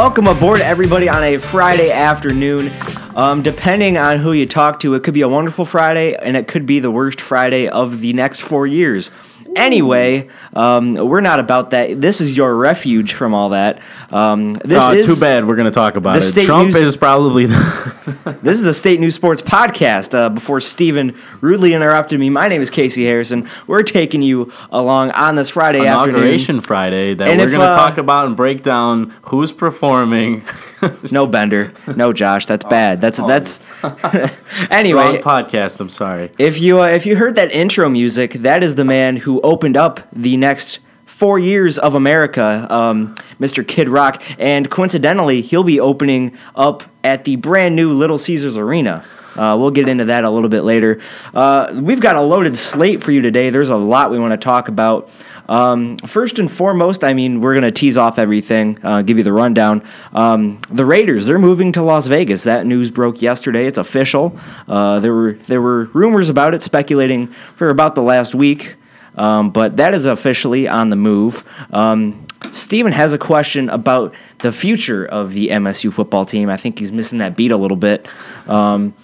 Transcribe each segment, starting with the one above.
Welcome aboard, everybody, on a Friday afternoon. Um, depending on who you talk to, it could be a wonderful Friday and it could be the worst Friday of the next four years. Anyway, um, we're not about that. This is your refuge from all that. Um, this Uh, is too bad we're going to talk about it. Trump news- is probably the. This is the State News Sports Podcast. Uh, before Stephen rudely interrupted me, my name is Casey Harrison. We're taking you along on this Friday afternoon. inauguration Friday that And we're going to uh, talk about and break down who's performing. No Bender, no Josh. That's bad. That's that's. Wrong anyway, podcast. I'm sorry. if you uh, if you heard that intro music, that is the man who opened up the next four years of America, um, Mr. Kid Rock, and coincidentally, he'll be opening up at the brand new Little Caesars Arena. Uh, we'll get into that a little bit later. Uh, we've got a loaded slate for you today. There's a lot we want to talk about. Um, first and foremost, I mean, we're going to tease off everything, uh, give you the rundown. Um, the Raiders, they're moving to Las Vegas. That news broke yesterday. It's official. Uh, there were there were rumors about it, speculating for about the last week, um, but that is officially on the move. Um, Steven has a question about the future of the MSU football team. I think he's missing that beat a little bit. Um,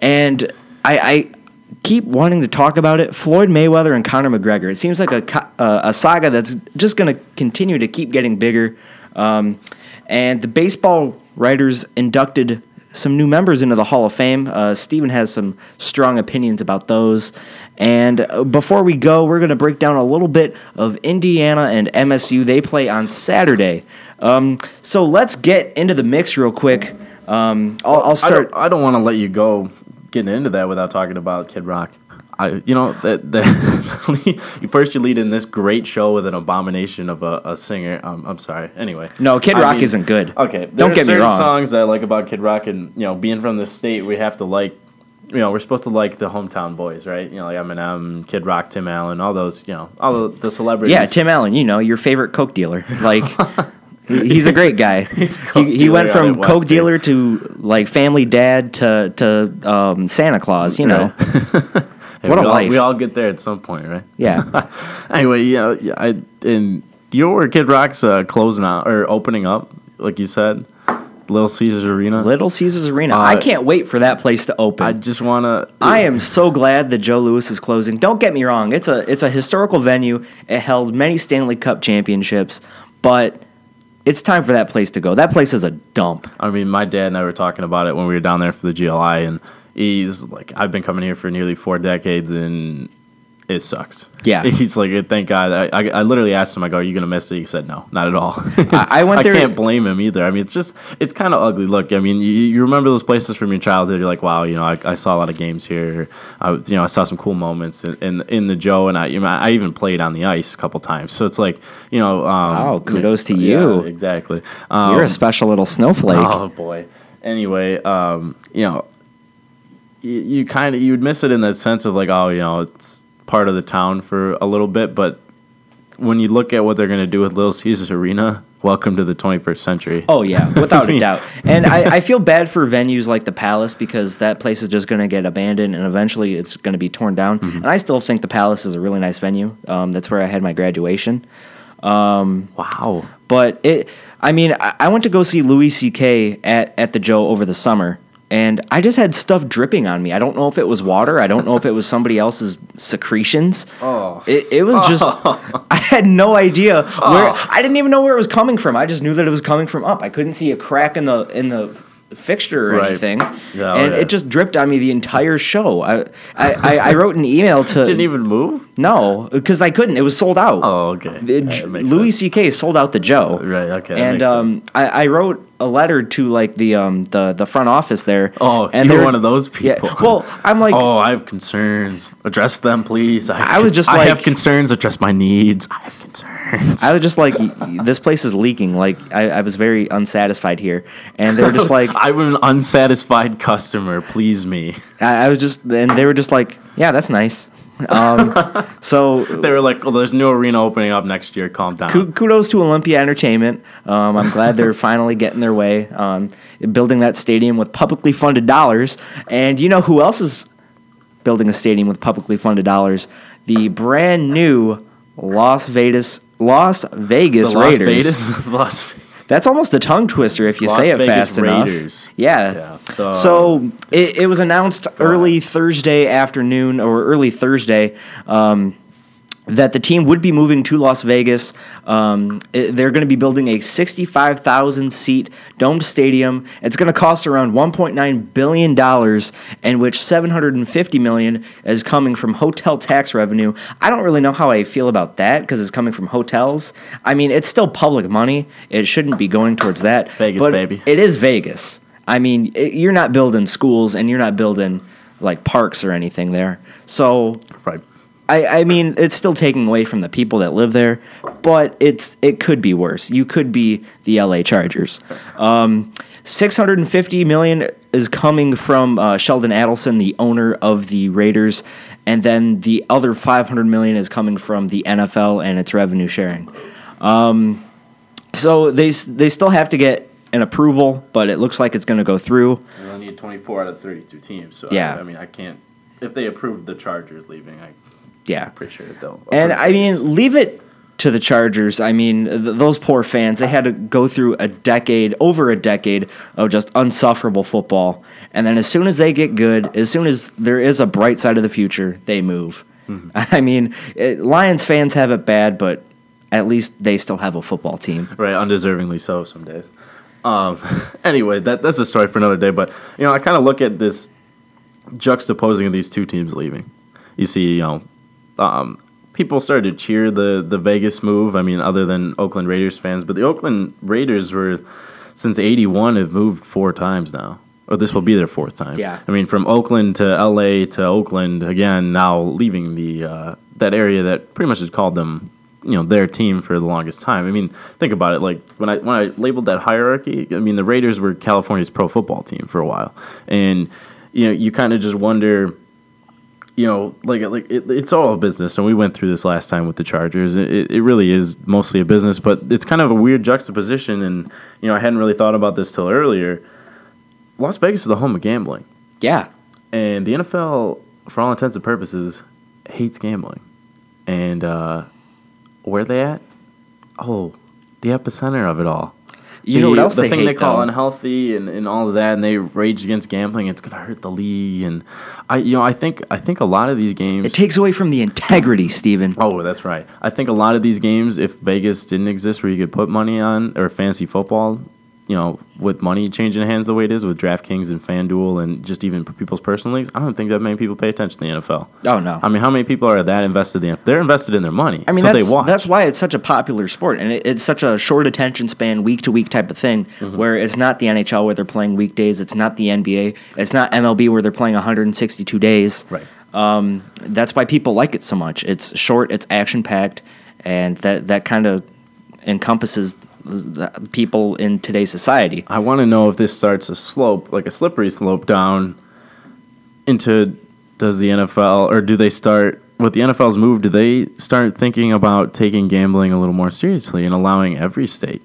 and I, I keep wanting to talk about it. Floyd Mayweather and Conor McGregor. It seems like a uh, a saga that's just going to continue to keep getting bigger. Um, and the baseball writers inducted some new members into the Hall of Fame. Uh, Steven has some strong opinions about those. And uh, before we go, we're going to break down a little bit of Indiana and MSU. They play on Saturday. Um, so let's get into the mix real quick. Um, I'll, I'll I start. don't, I don't want to let you go getting into that without talking about Kid Rock. I, you know that that first you lead in this great show with an abomination of a, a singer. Um, I'm sorry. Anyway, No, Kid I Rock isn't good. Okay, Don't there are get me wrong. Songs that I like about Kid Rock, and you know, being from the state, we have to like. You know, we're supposed to like the hometown boys, right? You know, like Eminem, Kid Rock, Tim Allen, all those. You know, all the, the celebrities. Yeah, Tim Allen, you know, your favorite Coke dealer. Like, he's a great guy. He, he went from Coke dealer to like family dad to to um, Santa Claus. You know, Hey, what a we all, life. we all get there at some point, right? yeah. anyway, yeah, yeah, I and you know where Kid Rock's uh, closing out or opening up, like you said, Little Caesars Arena. Little Caesars Arena. I Uh, can't wait for that place to open. I just wanna. I am so glad that Joe Louis is closing. Don't get me wrong; it's a it's a historical venue. It held many Stanley Cup championships, but it's time for that place to go. That place is a dump. I mean, my dad and I were talking about it when we were down there for the GLI, and he's like, I've been coming here for nearly four decades, and it sucks. Yeah. He's like, thank God. I, I, I literally asked him, I go, are you gonna miss it? He said, no, not at all. I- I went there- I can't blame him either. I mean, it's just, it's kind of ugly. Look, I mean, you, you remember those places from your childhood. You're like, wow, you know, I, I saw a lot of games here. I, you know, I saw some cool moments in, in, in the Joe, and I, you know, I even played on the ice a couple times. So it's like, you know, um, Wow, kudos to yeah, you. exactly. Um, You're a special little snowflake. Oh boy. Anyway, um, you know, you, you kind of you'd miss it in that sense of like, oh, you know, it's part of the town for a little bit, but when you look at what they're going to do with Little Caesars Arena, welcome to the 21st century. Oh yeah, without a doubt. And I, I feel bad for venues like the Palace because that place is just going to get abandoned and eventually it's going to be torn down. Mm-hmm. And I still think the Palace is a really nice venue. Um, that's where I had my graduation. wow. But it, I mean, I, I went to go see Louis C.K. at at the Joe over the summer. And I just had stuff dripping on me. I don't know if it was water. I don't know if it was somebody else's secretions. Oh. It, it was just, I had no idea where, oh. I didn't even know where it was coming from. I just knew that it was coming from up. I couldn't see a crack in the, in the fixture or Right. anything. Yeah, oh, and yeah. it just dripped on me the entire show. I, I, I, I wrote an email to, Didn't even move? no, because I couldn't. It was sold out. Oh, okay. The Yeah, J- that makes Louis. C.K. sold out the Joe. Right, okay, And um. I, I wrote a letter to like the um the, the front office there. Oh, and you're one of those Yeah. people. Well, I'm like, oh, I have concerns. Address them, please. I, I was just I like- have concerns. Address my needs. I have concerns. I was just like, this place is leaking. Like, I, I was very unsatisfied here, and they were just like, I'm an unsatisfied customer. Please me. I, I was just, and they were just like, yeah, that's nice. Um, so They were like, "Oh, there's new arena opening up next year. Calm down." Ku- kudos to Olympia Entertainment. Um, I'm glad they're finally getting their way, um, building that stadium with publicly funded dollars. And you know who else is building a stadium with publicly funded dollars? The brand new Las Vegas Las Vegas the Las Raiders. Vegas, Las That's almost a tongue twister if you Las say it Vegas fast enough. Yeah. Yeah, the- so it, it was announced early. Thursday afternoon or early Thursday. Um, that the team would be moving to Las Vegas. Um, it- they're going to be building a 65,000 seat domed stadium. It's going to cost around 1.9 billion dollars, in which 750 million is coming from hotel tax revenue. I don't really know how I feel about that because it's coming from hotels. I mean, it's still public money. It shouldn't be going towards that. Vegas, but baby. It is Vegas. I mean, it, you're not building schools and you're not building like parks or anything there. So Right. I, I mean, it's still taking away from the people that live there, but it's it could be worse. You could be the LA Chargers. Um, 650 million is coming from uh, Sheldon Adelson, the owner of the Raiders, and then the other 500 million is coming from the NFL and its revenue sharing. Um, so they they still have to get an approval, but it looks like it's going to go through. We only need 24 out of 32 teams. So Yeah. I, I mean, I can't. If they approve the Chargers leaving, I'm Yeah. pretty sure they'll. And I mean, leave it to the Chargers. I mean, th- those poor fans, they had to go through a decade, over a decade of just unsufferable football. And then as soon as they get good, as soon as there is a bright side of the future, they move. Mm-hmm. I mean, it, Lions fans have it bad, but at least they still have a football team. right, undeservingly so some days. Um, anyway, that that's a story for another day. But you know, I kind of look at this juxtaposing of these two teams leaving. You see, you know, um, people started to cheer the the Vegas move. I mean, other than Oakland Raiders fans, but the Oakland Raiders were since '81 have moved four times now. Or this will be their fourth time. Yeah. I mean, from Oakland to LA to Oakland again. Now leaving the uh, that area that pretty much has called them, you know, their team for the longest time. I mean, think about it. Like when I when I labeled that hierarchy, I mean, the Raiders were California's pro football team for a while, and you know, you kind of just wonder you know, like like it, it's all a business, and we went through this last time with the Chargers. It, it really is mostly a business, but it's kind of a weird juxtaposition. And you know, I hadn't really thought about this till earlier. Las Vegas is the home of gambling, Yeah. and the NFL, for all intents and purposes, hates gambling. And uh, where they at? Oh, the epicenter of it all. You know what else the they thing hate, they call though? unhealthy and, and all of that, and they rage against gambling. It's gonna hurt the league, and I you know I think I think a lot of these games. It takes away from the integrity, Steven. oh, that's right. I think a lot of these games, if Vegas didn't exist, where you could put money on or fantasy football, you know, with money changing hands the way it is with DraftKings and FanDuel and just even people's personal leagues, I don't think that many people pay attention to the NFL. Oh, no. I mean, how many people are that invested in? They're invested in their money. I mean, so that's, they watch. that's why it's such a popular sport, and it, it's such a short attention span, week to week type of thing. Mm-hmm. Where it's not the NHL where they're playing weekdays, it's not the NBA, it's not MLB where they're playing 162 days. Right. Um, that's why people like it so much. It's short, it's action packed, and that that kind of encompasses people in today's society. I want to know if this starts a slope, like a slippery slope down into does the NFL or do they start with the NFL's move? Do they start thinking about taking gambling a little more seriously and allowing every state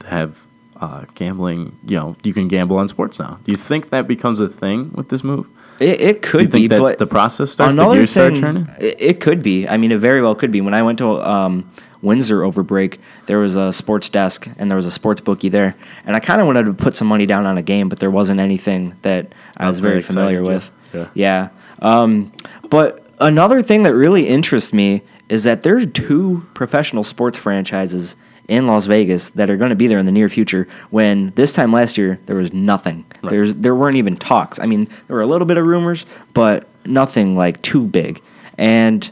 to have uh, gambling? You know, you can gamble on sports now. Do you think that becomes a thing with this move? It, it could Do you think be, that's but the process starts? The Another gears start thing- turning. It, it could be. I mean, it very well could be. When I went to um, Windsor over break, there was a sports desk and there was a sports bookie there, and I kind of wanted to put some money down on a game, but there wasn't anything that I was very very familiar excited with. you. Yeah. Um, but another thing that really interests me is that there's two professional sports franchises in Las Vegas that are going to be there in the near future. When this time last year there was nothing. Right. There's there weren't even talks. I mean, there were a little bit of rumors, but nothing like too big. And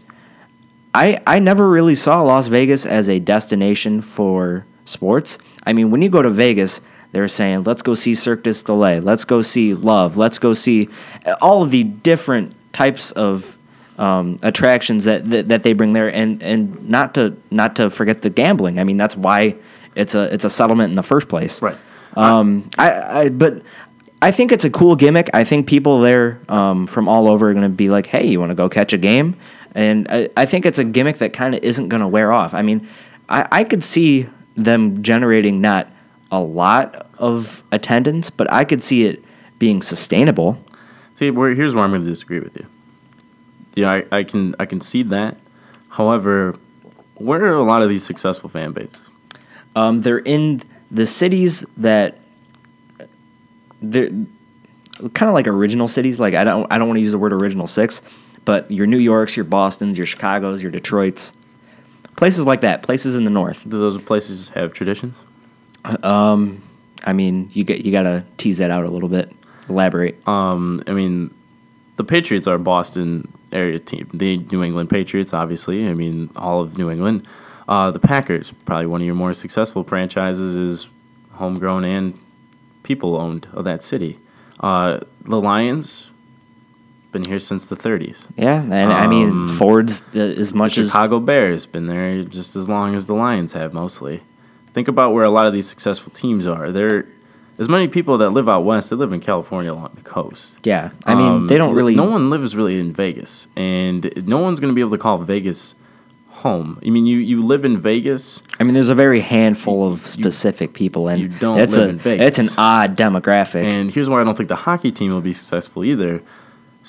I I never really saw Las Vegas as a destination for sports. I mean, when you go to Vegas, they're saying, "Let's go see Cirque du Soleil. Let's go see Love. Let's go see all of the different types of um, attractions that, that that they bring there." And and not to not to forget the gambling. I mean, that's why it's a it's a settlement in the first place. Right. Um, I, I but I think it's a cool gimmick. I think people there um, from all over are going to be like, "Hey, you want to go catch a game?" And I, I think it's a gimmick that kind of isn't going to wear off. I mean, I, I could see them generating not a lot of attendance, but I could see it being sustainable. See, where, here's where I'm going to disagree with you. Yeah, I, I can I can see that. However, where are a lot of these successful fan bases? Um, they're in the cities that they're kind of like original cities. Like I don't I don't want to use the word original six, but your New Yorks, your Boston's, your Chicago's, your Detroit's, places like that. Places in the north. Do those places have traditions? I mean, you get you gotta tease that out a little bit. Elaborate. Um, I mean, the Patriots are a Boston area team. The New England Patriots, obviously. I mean, all of New England. Uh, the Packers, probably one of your more successful franchises, is homegrown and people owned of that city. Uh, the Lions, been here since the 30s. yeah, and I mean um, Ford's uh, as much as Chicago Bears, been there just as long as the Lions have, mostly. Think about where a lot of these successful teams are. There, as many people that live out west, they live in California along the coast. yeah. I mean, Um, they don't really. No one lives really in Vegas, and no one's going to be able to call Vegas home. I mean, you you live in Vegas. I mean, there's a very handful of specific people, and you don't that's live a in Vegas. it's an odd demographic. And here's why I don't think the hockey team will be successful either.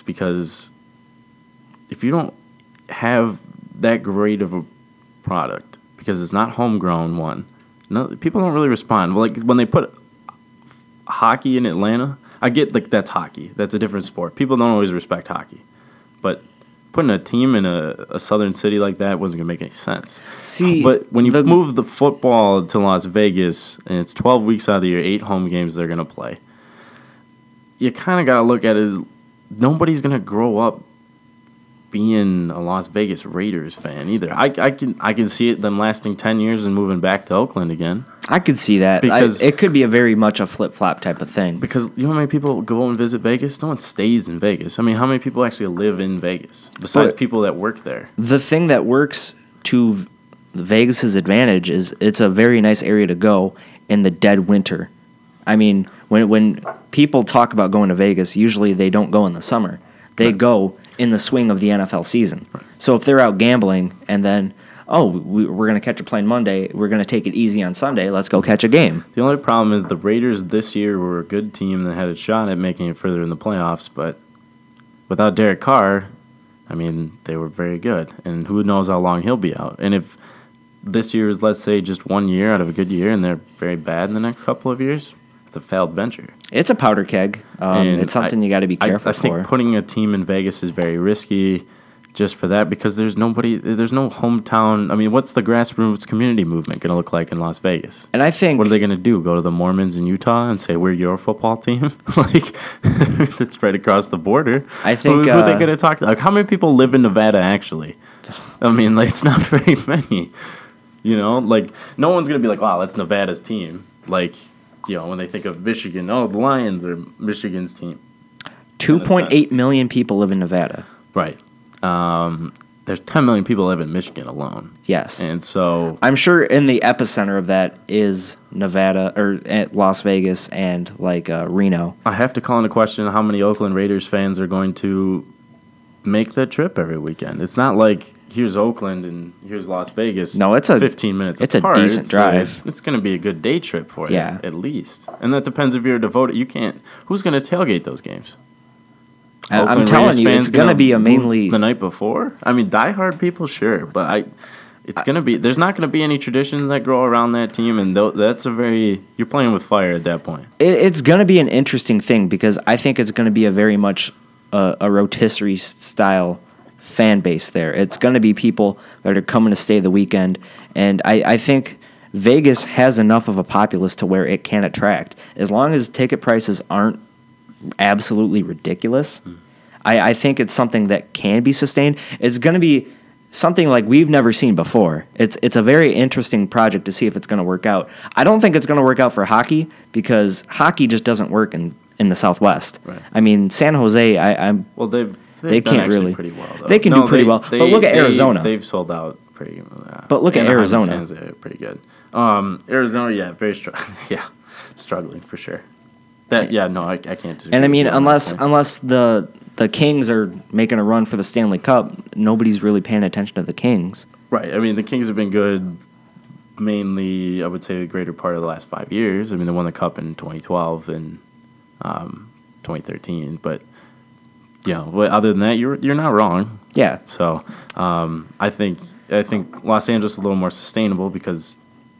Because if you don't have that great of a product, because it's not homegrown, one, no, people don't really respond. Like when they put hockey in Atlanta, I get like that's hockey. That's a different sport. People don't always respect hockey, but putting a team in a, a southern city like that wasn't gonna make any sense. See, But when you the- move the football to Las Vegas and it's 12 weeks out of the year, eight home games they're going to play, you kind of got to look at it. Nobody's going to grow up being a Las Vegas Raiders fan either. I, I can I can see it them lasting 10 years and moving back to Oakland again I could see that. I- Because- it could be a very much a flip flop type of thing. because you know how many people go and visit Vegas? No one stays in Vegas. I mean, how many people actually live in Vegas besides But- people that work there? The thing that works to Vegas's advantage is it's a very nice area to go in the dead winter. I mean, when when people talk about going to Vegas, usually they don't go in the summer. They go in the swing of the NFL season. So if they're out gambling and then, oh, we, we're going to catch a plane Monday, we're going to take it easy on Sunday, let's go catch a game. The only problem is the Raiders this year were a good team that had a shot at making it further in the playoffs, but without Derek Carr, I mean, they were very good. And who knows how long he'll be out. And if this year is, let's say, just one year out of a good year and they're very bad in the next couple of years, it's a failed venture. It's a powder keg. Um, it's something I- you got to be I- careful I, think for. putting a team in Vegas is very risky just for that because there's nobody, there's no hometown. I mean, what's the grassroots community movement going to look like in Las Vegas? and I think What are they going to do? Go to the Mormons in Utah and say we're your football team? like that's right across the border. I think, who, who are they uh, going to talk to? Like how many people live in Nevada actually? I mean, like it's not very many. You know, like no one's going to be like, "Wow, that's Nevada's team." Like, you know, when they think of Michigan, oh, the Lions are Michigan's team. 2.8 million people live in Nevada. Right. Um, there's 10 million people live in Michigan alone, Yes. and so I'm sure in the epicenter of that is Nevada or Las Vegas and like uh, Reno. I have to call into question how many Oakland Raiders fans are going to make that trip every weekend. It's not like here's Oakland and here's Las Vegas. No, it's a- 15 minutes. it's a decent It's drive. it's going to be a good day trip for you, Yeah. at least. And that depends if you're devoted. You can't. Who's going to tailgate those games? I- I'm Oakland telling Raiders you, it's going to be a mainly. the night before. I mean, diehard people, sure, but I. It's gonna be. There's not gonna be any traditions that grow around that team, and that's a very. You're playing with fire at that point. It, it's going to be an interesting thing because I think it's going to be a very much uh, a rotisserie style fan base there. It's going to be people that are coming to stay the weekend, and I, I think Vegas has enough of a populace to where it can attract as long as ticket prices aren't absolutely ridiculous. Hmm. I, I think it's something that can be sustained. It's going to be something like we've never seen before. It's it's a very interesting project to see if it's going to work out. I don't think it's going to work out for hockey because hockey just doesn't work in in the Southwest. Right. I mean, San Jose. I, I'm Well, they've They can't really- pretty well. Though. they can do pretty well, but look at they- Arizona. They've sold out pretty. Uh, But look at Arizona. San Jose are pretty good. Um, Arizona, yeah, very strong. yeah, struggling for sure. That yeah, no, I, I can't. and I mean you on that unless unless the the Kings are making a run for the Stanley Cup, nobody's really paying attention to the Kings. Right. I mean, the Kings have been good mainly, I would say, the greater part of the last five years. I mean, they won the Cup in 2012 and um, 2013. But, know, but other than that, you're, you're not wrong. Yeah. So um, I think I think Los Angeles is a little more sustainable because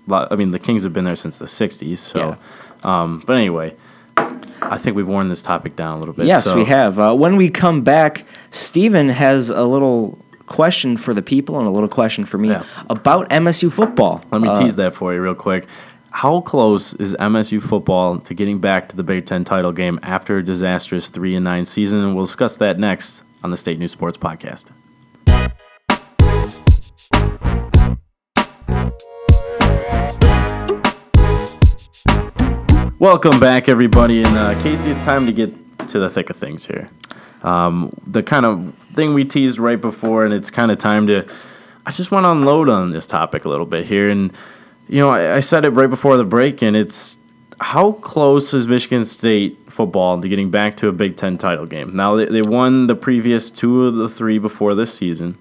I mean, the Kings have been there since the '60s. So, um, but anyway, I think we've worn this topic down a little bit. Yes, so- we have. Uh, when we come back, Steven has a little question for the people and a little question for me Yeah. about MSU football. Let me Uh, tease that for you real quick. How close is MSU football to getting back to the Big Ten title game after a disastrous three and nine season? We'll discuss that next on the State News Sports Podcast. Welcome back, everybody. And uh, Casey, it's time to get to the thick of things here. Um, the kind of thing we teased right before, and it's kind of time to. I just want to unload on this topic a little bit here, and you know, I, I said it right before the break, and it's how close is Michigan State football to getting back to a Big Ten title game? Now they, they won the previous two of the three before this season,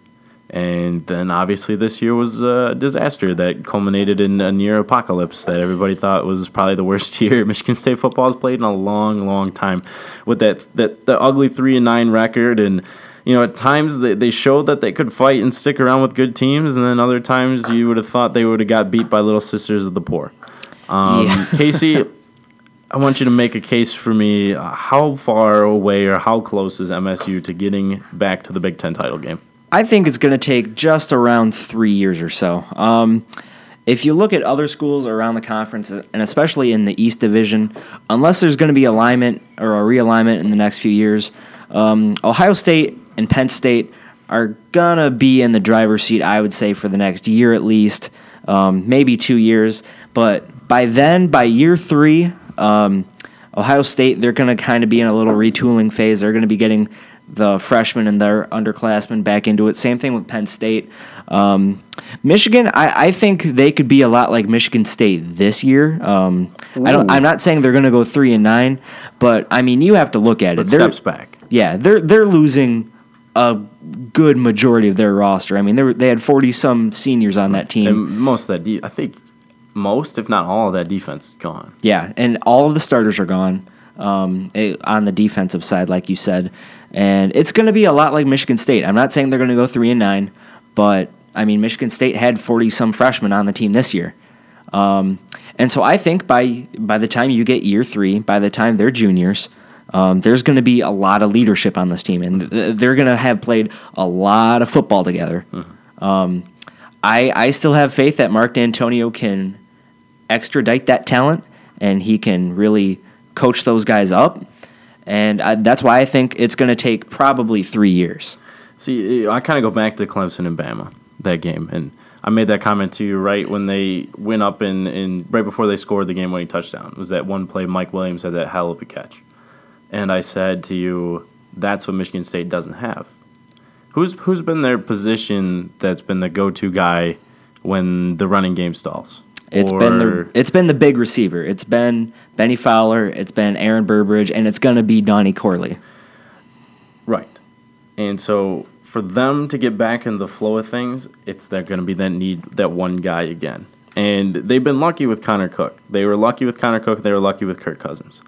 and then obviously this year was a disaster that culminated in a near apocalypse that everybody thought was probably the worst year Michigan State football has played in a long, long time, with that that the ugly three and nine record and. You know, at times they, they showed that they could fight and stick around with good teams, and then other times you would have thought they would have got beat by little sisters of the poor. Um, Yeah. Casey, I want you to make a case for me. Uh, How far away or how close is MSU to getting back to the Big Ten title game? I think it's going to take just around three years or so. Um, if you look at other schools around the conference, and especially in the East Division, unless there's going to be alignment or a realignment in the next few years, um, Ohio State and Penn State are going to be in the driver's seat, I would say, for the next year at least, um, maybe two years. But by then, by year three, um, Ohio State, they're going to kind of be in a little retooling phase. They're going to be getting the freshmen and their underclassmen back into it. Same thing with Penn State. Um, Michigan, I, I think they could be a lot like Michigan State this year. Um, I don't, I'm not saying they're going to go three and nine, but I mean you have to look at it. But They're- steps back. yeah, they're they're losing a good majority of their roster. I mean, they were, they had forty some seniors on that team. And most of that, de- I think most, if not all, of that defense gone. Yeah, and all of the starters are gone um, eh, on the defensive side, like you said, and it's going to be a lot like Michigan State. I'm not saying they're going to go three and nine, but I mean Michigan State had 40 some freshmen on the team this year, um, and so I think by by the time you get year three, by the time they're juniors. Um, there's going to be a lot of leadership on this team, and th- they're going to have played a lot of football together. Um, I I still have faith that Mark Dantonio can extradite that talent and he can really coach those guys up. And I, that's why I think it's going to take probably three years. See, I kind of go back to Clemson and Bama that game, and I made that comment to you right when they went up and, in right before they scored the game-winning touchdown. It Was that one play Mike Williams had that hell of a catch, and I said to you, that's what Michigan State doesn't have. Who's who's been their position that's been the go-to guy when the running game stalls? It's been the it's been the big receiver. It's been Bennie Fowler. It's been Aaron Burbridge, and it's going to be Donnie Corley. Right. And so for them to get back in the flow of things, it's they're going to be that need that one guy again. And they've been lucky with Connor Cook. They were lucky with Connor Cook. They were lucky with Kirk Cousins.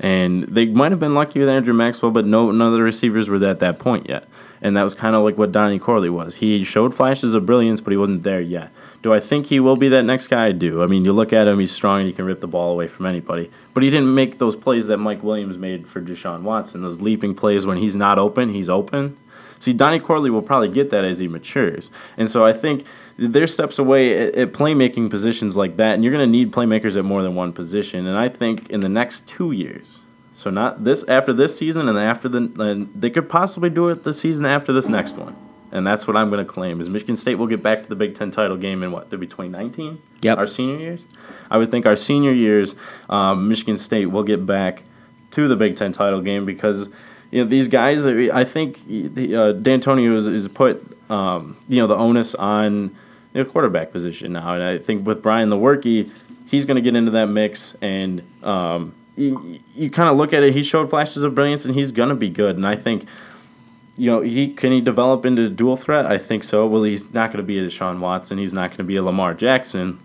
And they might have been lucky with Andrew Maxwell, but no none of the receivers were at that point yet. And that was kind of like what Donnie Corley was. He showed flashes of brilliance, but he wasn't there yet. Do I think he will be that next guy? I do. I mean, you look at him, he's strong and he can rip the ball away from anybody. But he didn't make those plays that Mike Williams made for Deshaun Watson, those leaping plays when he's not open, he's open. See, Donnie Corley will probably get that as he matures. And so I think there's steps away at, at playmaking positions like that, and you're going to need playmakers at more than one position. And I think in the next two years, so not this after this season, and after the, and they could possibly do it the season after this next one. And that's what I'm going to claim is Michigan State will get back to the Big Ten title game in what? They'll be 2019. Yep. Our senior years. I would think our senior years, um, Michigan State will get back to the Big Ten title game because you know these guys. I think uh, Dantonio is, is put um, you know the onus on the quarterback position now, and I think with Brian Lewerke, he's going to get into that mix and. Um, you, you kind of look at it. He showed flashes of brilliance, and he's gonna be good. And I think, you know, he can he develop into a dual threat. I think so. Well, he's not going to be a Deshaun Watson. He's not going to be a Lamar Jackson.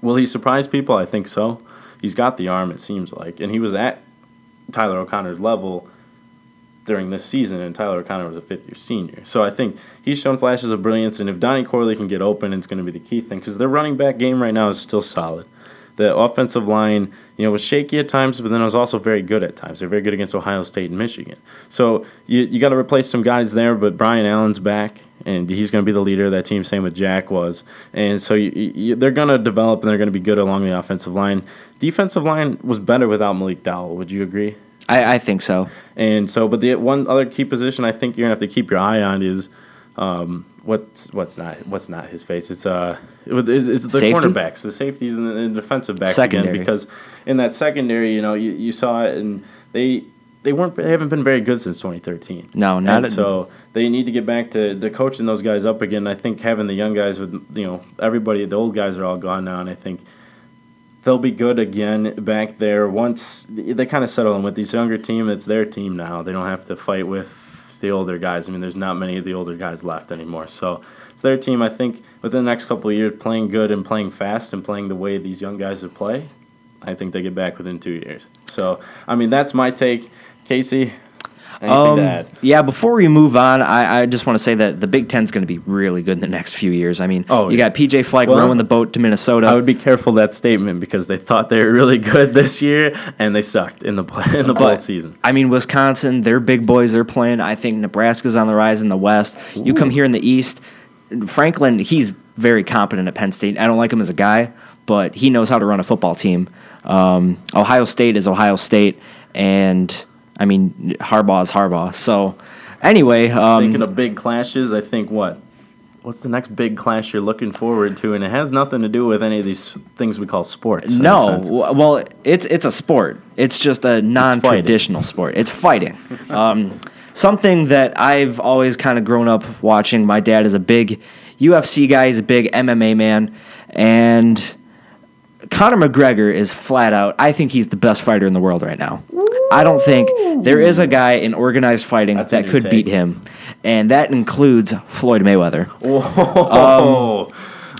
Will he surprise people? I think so. He's got the arm. It seems like, and he was at Tyler O'Connor's level during this season, and Tyler O'Connor was a fifth year senior. So I think he's shown flashes of brilliance, and if Donnie Corley can get open, it's going to be the key thing because their running back game right now is still solid. The offensive line, you know, was shaky at times, but then it was also very good at times. They're very good against Ohio State and Michigan. So you, you got to replace some guys there, but Brian Allen's back, and he's going to be the leader of that team. Same with Jack was, and so you, you, they're going to develop and they're going to be good along the offensive line. Defensive line was better without Malik Dowell. Would you agree? I, I think so. And so, but the one other key position I think you're gonna have to keep your eye on is um, what's what's not what's not his face. It's uh, it, it's the Safety? cornerbacks, the safeties, and the, and defensive backs Secondary. again. Because in that secondary, you know, you, you saw it, and they they weren't they haven't been very good since 2013. No, not And so they need to get back to, to coaching those guys up again. I think having the young guys with you know everybody, the old guys are all gone now, and I think they'll be good again back there once they kind of settle in with this younger team. It's their team now. They don't have to fight with the older guys. I mean, there's not many of the older guys left anymore. So it's their team. I think within the next couple of years, playing good and playing fast and playing the way these young guys have play, I think they get back within two years. So I mean, that's my take, Casey. Um, yeah, before we move on, I, I just want to say that the Big Ten's going to be really good in the next few years. I mean, Oh, you yeah. got PJ Fleck Well, rowing the boat to Minnesota. I would be careful that statement because they thought they were really good this year and they sucked in the play, in the bowl season. I mean, Wisconsin, their big boys They're playing. I think Nebraska's on the rise in the West. You come here in the East. Franklin, he's very competent at Penn State. I don't like him as a guy, but he knows how to run a football team. Um, Ohio State is Ohio State, and I mean Harbaugh is Harbaugh. So, anyway, um, Thinking of big clashes, I think what? What's the next big clash you're looking forward to? And it has nothing to do with any of these things we call sports. No, well, it's it's a sport. It's just a non-traditional sport. It's fighting. um, something that I've always kind of grown up watching. My dad is a big UFC guy. He's a big MMA man, and Conor McGregor is flat out. I think he's the best fighter in the world right now. I don't think there is a guy in organized fighting That's that could take. beat him, and that includes Floyd Mayweather. Whoa. Um,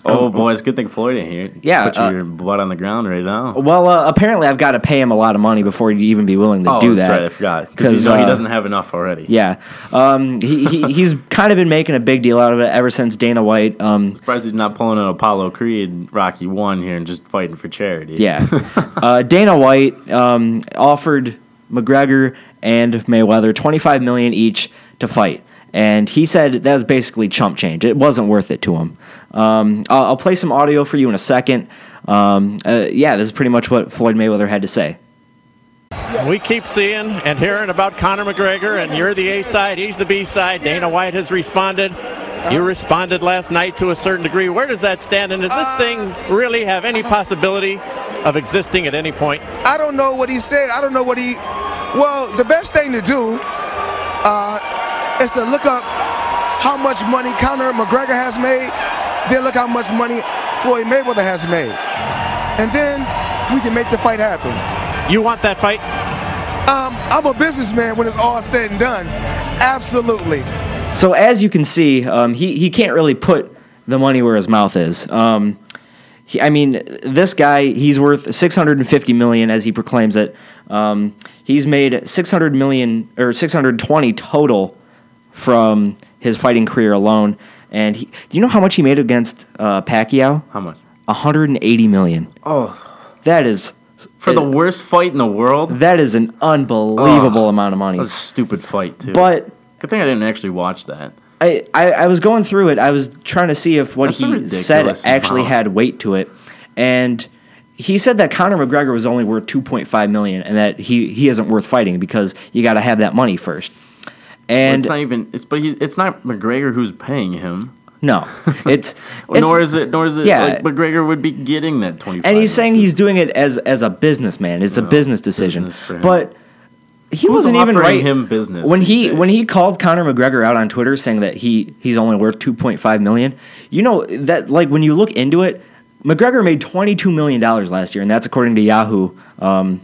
oh, boy, it's a good thing Floyd ain't here. Um, Yeah, Put uh, your butt on the ground right now. Well, uh, apparently, I've got to pay him a lot of money before he'd even be willing to oh, do that's that. right. I forgot. Because you know he doesn't have enough already. Yeah, um, he, he he's kind of been making a big deal out of it ever since Dana White. Um, Surprised he's not pulling an Apollo Creed Rocky 1 here and just fighting for charity. yeah, uh, Dana White um, offered McGregor and Mayweather twenty five million each to fight, and he said that was basically chump change. It wasn't worth it to him. Um, I'll, I'll play some audio for you in a second. Um, uh, yeah, this is pretty much what Floyd Mayweather had to say. We keep seeing and hearing about Conor McGregor, and you're the A side, he's the B side. Dana White has responded. You responded last night to a certain degree. Where does that stand? And does this thing really have any possibility of existing at any point? I don't know what he said. I don't know what he. Well, the best thing to do uh, is to look up how much money Conor McGregor has made, then look how much money Floyd Mayweather has made, and then we can make the fight happen. You want that fight? Um, I'm a businessman when it's all said and done. Absolutely. So as you can see, um, he he can't really put the money where his mouth is. Um, he, I mean, this guy he's worth 650 million as he proclaims it. Um, he's made 600 million or 620 total from his fighting career alone. And he, do you know how much he made against uh, Pacquiao? How much? 180 million. Oh, That is for the worst fight in the world? that is an unbelievable Ugh. amount of money. That was a stupid fight, too. But Good thing I didn't actually watch that. I, I, I was going through it. I was trying to see if what That's he said actually amount. had weight to it, and he said that Conor McGregor was only worth two point five million, and that he, he isn't worth fighting because you got to have that money first. And it's not even. It's but he, it's not McGregor who's paying him. no, it's, nor is it. Nor is it. yeah. like McGregor would be getting that twenty. and he's saying he's doing it as as a businessman. It's a business decision, business but. He Who's wasn't even right. him business when he days? when he called Conor McGregor out on Twitter saying that he he's only worth two point five million. You know that like when you look into it, McGregor made twenty two million dollars last year, and that's according to Yahoo. Um,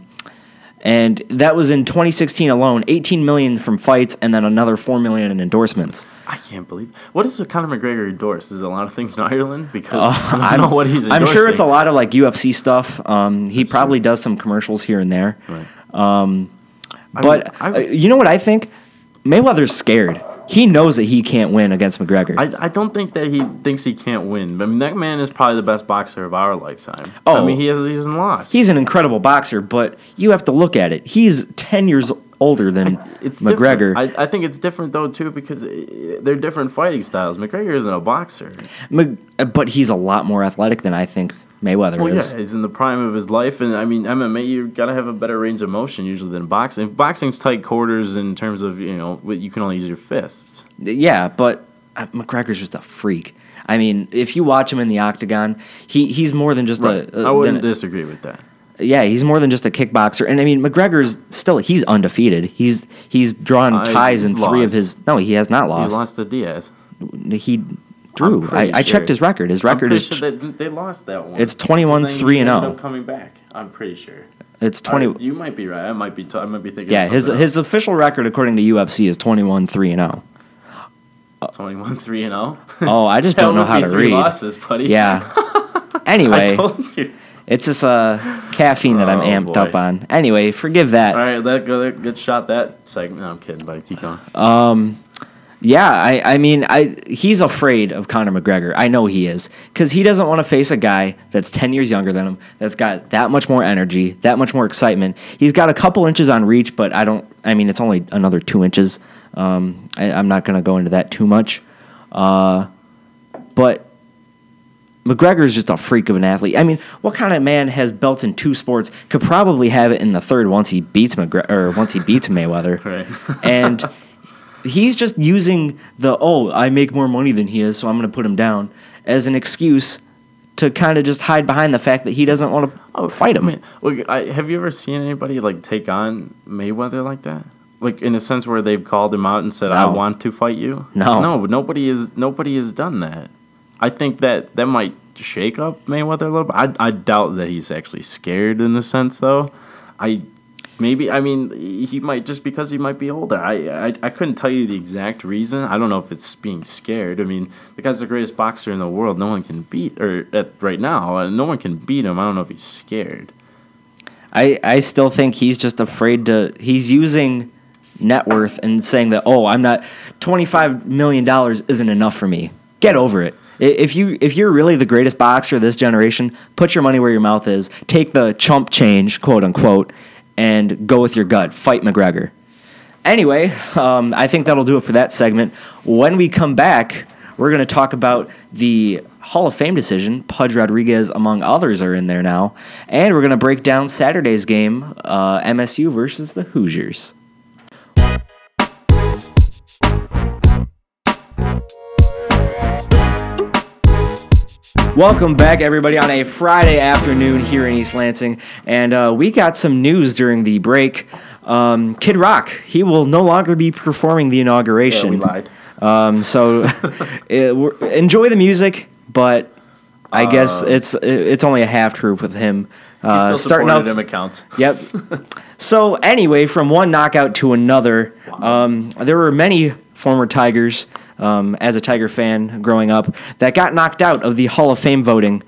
and that was in 2016 alone, 18 million from fights, and then another four million in endorsements. I can't believe. what is Conor McGregor endorse? Is it a lot of things in Ireland? Because Uh, I don't know what he's. I'm sure it's a lot of like UFC stuff. Um, he probably does some commercials here and there. Right. Um, I but I uh, you know what I think? Mayweather's scared. He knows that he can't win against McGregor. I, I don't think that he thinks he can't win. I mean, that man is probably the best boxer of our lifetime. Oh, I mean, he has he hasn't lost. He's an incredible boxer, but you have to look at it. He's 10 years older than it's McGregor. I, I think it's different though too because they're different fighting styles. McGregor isn't a boxer. Mc- but he's a lot more athletic than I think Mayweather Well, is. yeah, he's in the prime of his life, and I mean MMA. You gotta have a better range of motion usually than boxing. Boxing's tight quarters in terms of you know you can only use your fists. Yeah, but uh, McGregor's just a freak. I mean, if you watch him in the octagon, he, he's more than just Right. a. I wouldn't than- disagree with that. yeah, he's more than just a kickboxer. And I mean, McGregor's still he's undefeated. He's he's drawn Uh, ties in he's three of his. No, he has not lost. He lost. lost to Diaz. He drew. I'm I, pretty checked his record. His I'm record pretty is sure they, they lost that one. It's 21, Because then he 3 and oh. ended 0. Coming back, I'm pretty sure. it's All twenty. right, you might be right. I might be. T- I might be thinking. yeah, his his official record according to UFC is twenty one three and oh. zero. twenty-one three and zero. Oh, I just don't know how be to three read. losses, buddy. Yeah. I Anyway, told you. it's just uh, caffeine that I'm Oh, amped boy. up on. Anyway, forgive that. All right, that good, good shot. That segment. No, I'm kidding, buddy. Keep going. Yeah, I, I mean, I he's afraid of Conor McGregor. I know he is because he doesn't want to face a guy that's ten years younger than him, that's got that much more energy, that much more excitement. He's got a couple inches on reach, but I don't. I mean, it's only another two inches. Um, I, I'm not going to go into that too much. Uh, but McGregor's just a freak of an athlete. I mean, what kind of man has belts in two sports? Could probably have it in the third once he beats McGregor or once he beats Mayweather. Right. and he's just using the oh, I make more money than he is, so I'm going to put him down as an excuse to kind of just hide behind the fact that he doesn't want to fight him. Look, I, have you ever seen anybody like take on Mayweather like that? Like in a sense where they've called him out and said, "I want to fight you." No. no, nobody is. Nobody has done that. I think that that might shake up Mayweather a little bit. I, I doubt that he's actually scared in the sense though. I maybe I mean he might just because he might be older. I, I I couldn't tell you the exact reason. I don't know if it's being scared. I mean the guy's the greatest boxer in the world. No one can beat or at right now. uh, No one can beat him. I don't know if he's scared. I, I still think he's just afraid to. He's using net worth and saying that oh I'm not twenty five million dollars isn't enough for me. Get over it. If you if you're really the greatest boxer of this generation, put your money where your mouth is. Take the chump change, quote unquote, and go with your gut. Fight McGregor. Anyway, um, I think that'll do it for that segment. When we come back, we're going to talk about the Hall of Fame decision. Pudge Rodriguez, among others, are in there now. And we're going to break down Saturday's game uh, MSU versus the Hoosiers. Welcome back, everybody, on a Friday afternoon here in East Lansing. And uh, we got some news during the break. Um, Kid Rock, he will no longer be performing the inauguration. Yeah, we lied. Um, so it, enjoy the music, but I guess it's it's only a half truth with him. Uh, still starting out, him accounts. Yep. so anyway, from one knockout to another, um, there were many former Tigers, um, as a Tiger fan growing up, that got knocked out of the Hall of Fame voting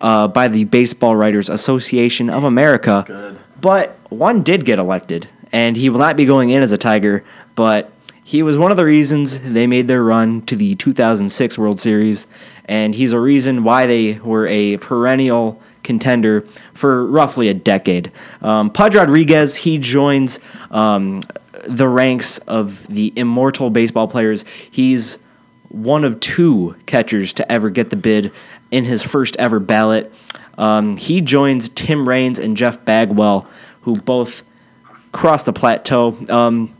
uh, by the Baseball Writers Association of America. Good. But one did get elected, and he will not be going in as a Tiger, but he was one of the reasons they made their run to the 2006 World Series, and he's a reason why they were a perennial contender for roughly a decade. Um, Pudge Rodriguez, he joins um, the ranks of the immortal baseball players. He's one of two catchers to ever get the bid in his first ever ballot. Um, he joins Tim Raines and Jeff Bagwell, who both crossed the plateau. Um,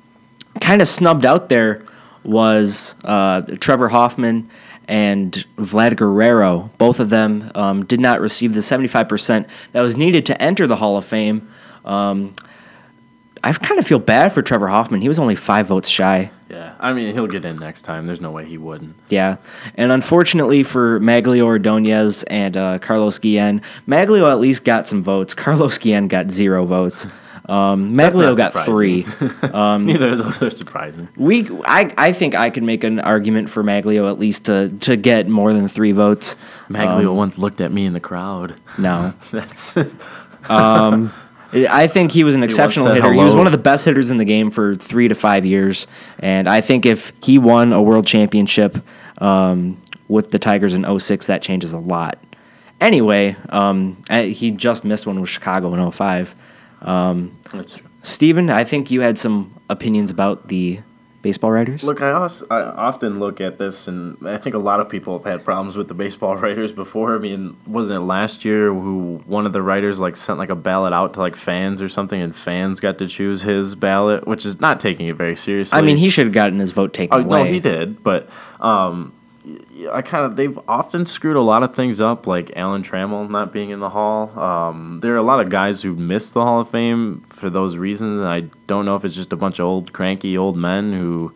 kind of snubbed out there was uh, Trevor Hoffman and Vlad Guerrero. Both of them um, did not receive the 75% that was needed to enter the Hall of Fame. Um, I kind of feel bad for Trevor Hoffman. He was only five votes shy. Yeah, I mean he'll get in next time. There's no way he wouldn't. Yeah, and unfortunately for Magglio Ordonez and uh, Carlos Guillen, Magglio at least got some votes. Carlos Guillen got zero votes. Um, Magglio got surprising. three. Neither of those are surprising. We, I, I think I could make an argument for Magglio at least to to get more than three votes. Magglio once looked at me in the crowd. No, That's I think he was an exceptional said hitter. He was one of the best hitters in the game for three to five years, and I think if he won a world championship um, with the Tigers in 06, that changes a lot. Anyway, um, I, he just missed one with Chicago in 05. Um, Steven, I think you had some opinions about the baseball writers. Look, I, also, I often look at this, and I think a lot of people have had problems with the baseball writers before. I mean, wasn't it last year who one of the writers like sent like a ballot out to like fans or something, and fans got to choose his ballot, which is not taking it very seriously. I mean, he should have gotten his vote taken Oh away. no, he did, but um, I kind of they've often screwed a lot of things up, like Alan Trammell not being in the Hall. Um, there are a lot of guys who missed the Hall of Fame for those reasons, and I don't know if it's just a bunch of old cranky old men who,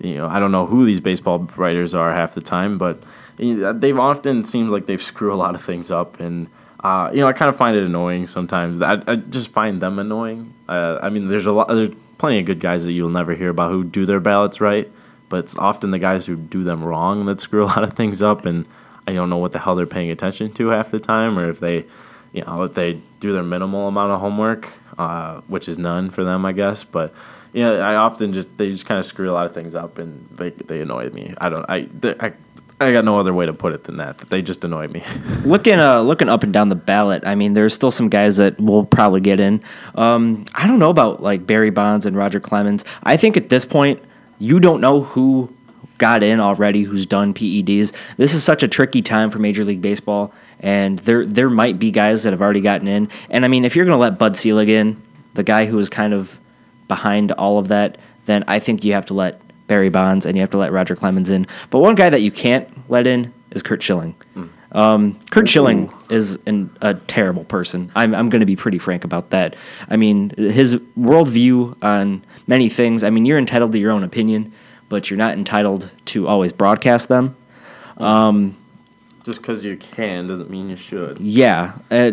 you know, I don't know who these baseball writers are half the time, but they've often seems like they've screwed a lot of things up and. Uh, you know, I kind of find it annoying sometimes. I, I just find them annoying. Uh, I mean, there's a lot, there's plenty of good guys that you'll never hear about who do their ballots right, but it's often the guys who do them wrong that screw a lot of things up, and I don't know what the hell they're paying attention to half the time, or if they, you know, if they do their minimal amount of homework, uh, which is none for them, I guess. But yeah, I often just they just kind of screw a lot of things up, and they they annoy me. I don't, I, I, I got no other way to put it than that. That they just annoy me. looking uh looking up and down the ballot, I mean, there's still some guys that will probably get in. Um, I don't know about like Barry Bonds and Roger Clemens. I think at this point, you don't know who got in already, who's done PEDs. This is such a tricky time for Major League Baseball, and there there might be guys that have already gotten in. And I mean, if you're going to let Bud Selig in, the guy who was kind of behind all of that, then I think you have to let Barry Bonds and you have to let Roger Clemens in. But one guy that you can't let in is Curt Schilling. Um, Curt Schilling is an, a terrible person. I'm, I'm going to be pretty frank about that. I mean, his worldview on many things, I mean, you're entitled to your own opinion, but you're not entitled to always broadcast them. just because you can doesn't mean you should. Yeah. Uh,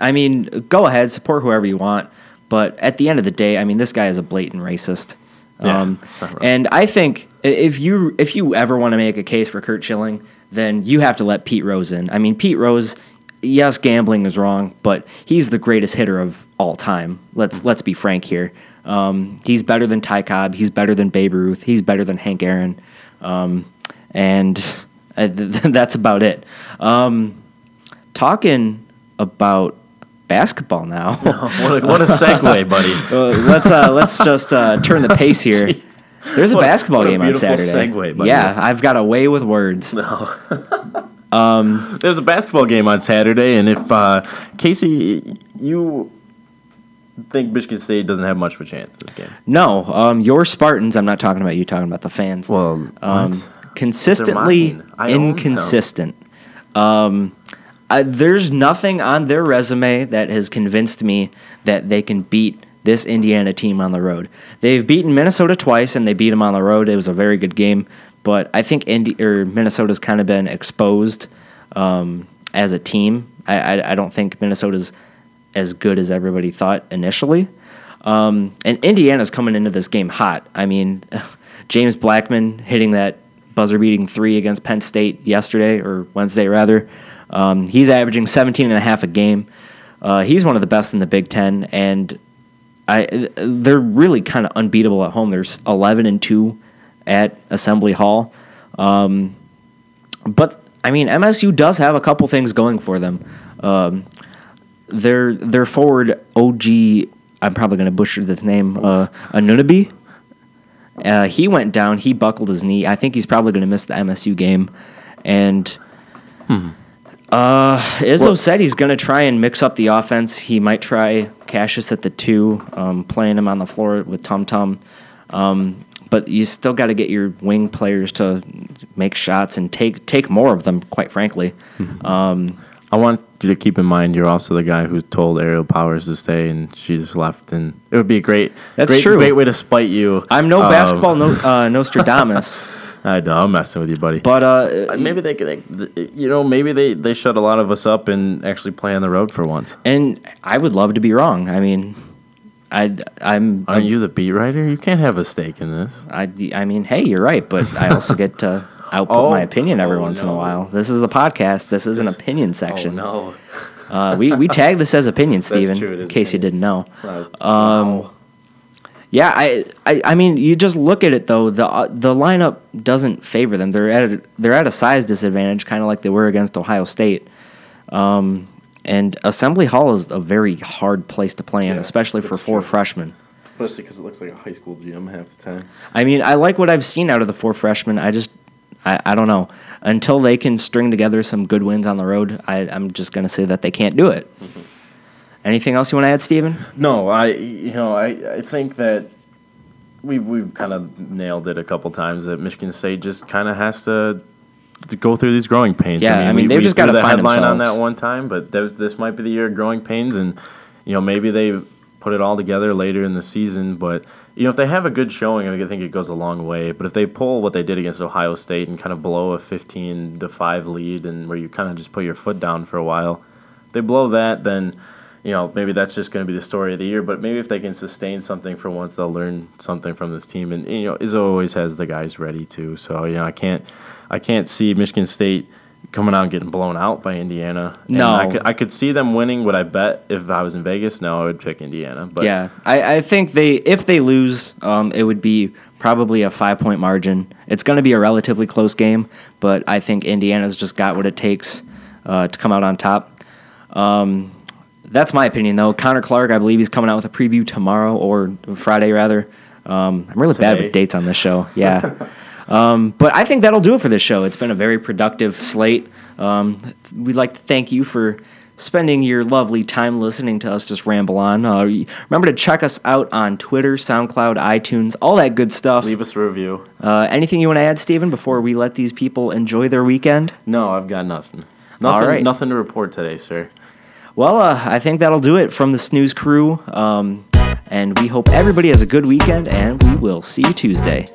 I mean, go ahead, support whoever you want. But at the end of the day, I mean, this guy is a blatant racist. Yeah, Um, right. and I think if you if you ever want to make a case for Curt Schilling, then you have to let Pete Rose in. I mean, Pete Rose, yes, gambling is wrong, but he's the greatest hitter of all time. Let's let's be frank here. Um, he's better than Ty Cobb. He's better than Babe Ruth. He's better than Hank Aaron. Um, and uh, th- th- that's about it. Um, talking about basketball now. what, a, what a segue, buddy. Uh, let's uh, let's just uh, turn the pace here. Jeez. There's a What basketball what a game on Saturday. segue, buddy. yeah, I've got a way with words. There's a basketball game on Saturday, and if uh, Casey, you think Michigan State doesn't have much of a chance this game? No, um, your Spartans. I'm not talking about you. Talking about the fans. Well, um, what? consistently They're mine. I own them. inconsistent. Um, I, there's nothing on their resume that has convinced me that they can beat this Indiana team on the road. They've beaten Minnesota twice, and they beat them on the road. It was a very good game, but I think Indi- or Minnesota's kind of been exposed um, as a team. I, I, I don't think Minnesota's as good as everybody thought initially. Um, and Indiana's coming into this game hot. I mean, James Blackmon hitting that buzzer beating three against Penn State yesterday, or Wednesday rather. Um, he's averaging 17 and a half a game. Uh, he's one of the best in the Big Ten, and I they're really kind of unbeatable at home. There's 11 and 2 at Assembly Hall. Um, but I mean, MSU does have a couple things going for them. Um, their their forward OG, I'm probably going to butcher this name, uh, Anunoby. Uh, he went down. He buckled his knee. I think he's probably going to miss the MSU game. And uh, Izzo said he's going to try and mix up the offense. He might try Cassius at the two, um, playing him on the floor with Tum Tum. Um, but you still got to get your wing players to make shots and take take more of them. Quite frankly, um, I want you to keep in mind you're also the guy who told Aerial Powers to stay, and she just left. And it would be a great, That's great, true. great way to spite you. I'm no Um, basketball no, uh, Nostradamus, I know I'm messing with you, buddy. but uh, Uh, maybe they, they, you know, maybe they they shut a lot of us up and actually play on the road for once. and I would love to be wrong. I mean, I I'm Aren't you the beat writer? You can't have a stake in this. I, I mean, hey, you're right, but I also get to output Oh, my opinion every oh, once in a while. This is a podcast. This is an opinion section. Oh no. Uh, we we tagged this as opinion, Steven, true, in case you didn't know. Um, Yeah, I, I I mean, you just look at it though. The uh, the lineup doesn't favor them. They're at a, they're at a size disadvantage, kind of like they were against Ohio State. Um, and Assembly Hall is a very hard place to play in, Yeah, especially for that's four true. freshmen. especially because it looks like a high school gym half the time. I mean, I like what I've seen out of the four freshmen. I just, I, I don't know. Until they can string together some good wins on the road, I, I'm just going to say that they can't do it. Mm-hmm. Anything else you want to add, Steven? No, I you know I, I think that we've we've kind of nailed it a couple times that Michigan State just kind of has to, to go through these growing pains. Yeah, I mean, we- they've we just gotta the find headline on that one time, but th- this might be the year of growing pains, and you know maybe they put it all together later in the season, but. You know, if they have a good showing, I think it goes a long way. But if they pull what they did against Ohio State and kind of blow a fifteen to five lead, and where you kind of just put your foot down for a while, they blow that, then you know maybe that's just going to be the story of the year. But maybe if they can sustain something for once, they'll learn something from this team. And you know, Izzo always has the guys ready too. So you know, I can't I can't see Michigan State coming out and getting blown out by Indiana. And No. I could I could see them winning. Would I bet if I was in Vegas? No, I would pick Indiana. But yeah, I, I think they if they lose, um, it would be probably a five point margin. It's going to be a relatively close game, but I think Indiana's just got what it takes uh, to come out on top. Um, that's my opinion, though. Connor Clark, I believe he's coming out with a preview tomorrow or Friday, rather. Um, I'm really bad with dates on this show. Yeah. um, but I think that'll do it for this show. It's been a very productive slate. Um, we'd like to thank you for spending your lovely time listening to us just ramble on. Uh, remember to check us out on Twitter, SoundCloud, iTunes, all that good stuff. leave us a review. Uh, anything you want to add, Steven, before we let these people enjoy their weekend? No, I've got nothing. All Nothing, right. nothing to report today, sir. Well, uh, I think that'll do it from the Snooze crew. Um, and we hope everybody has a good weekend, and we will see you Tuesday.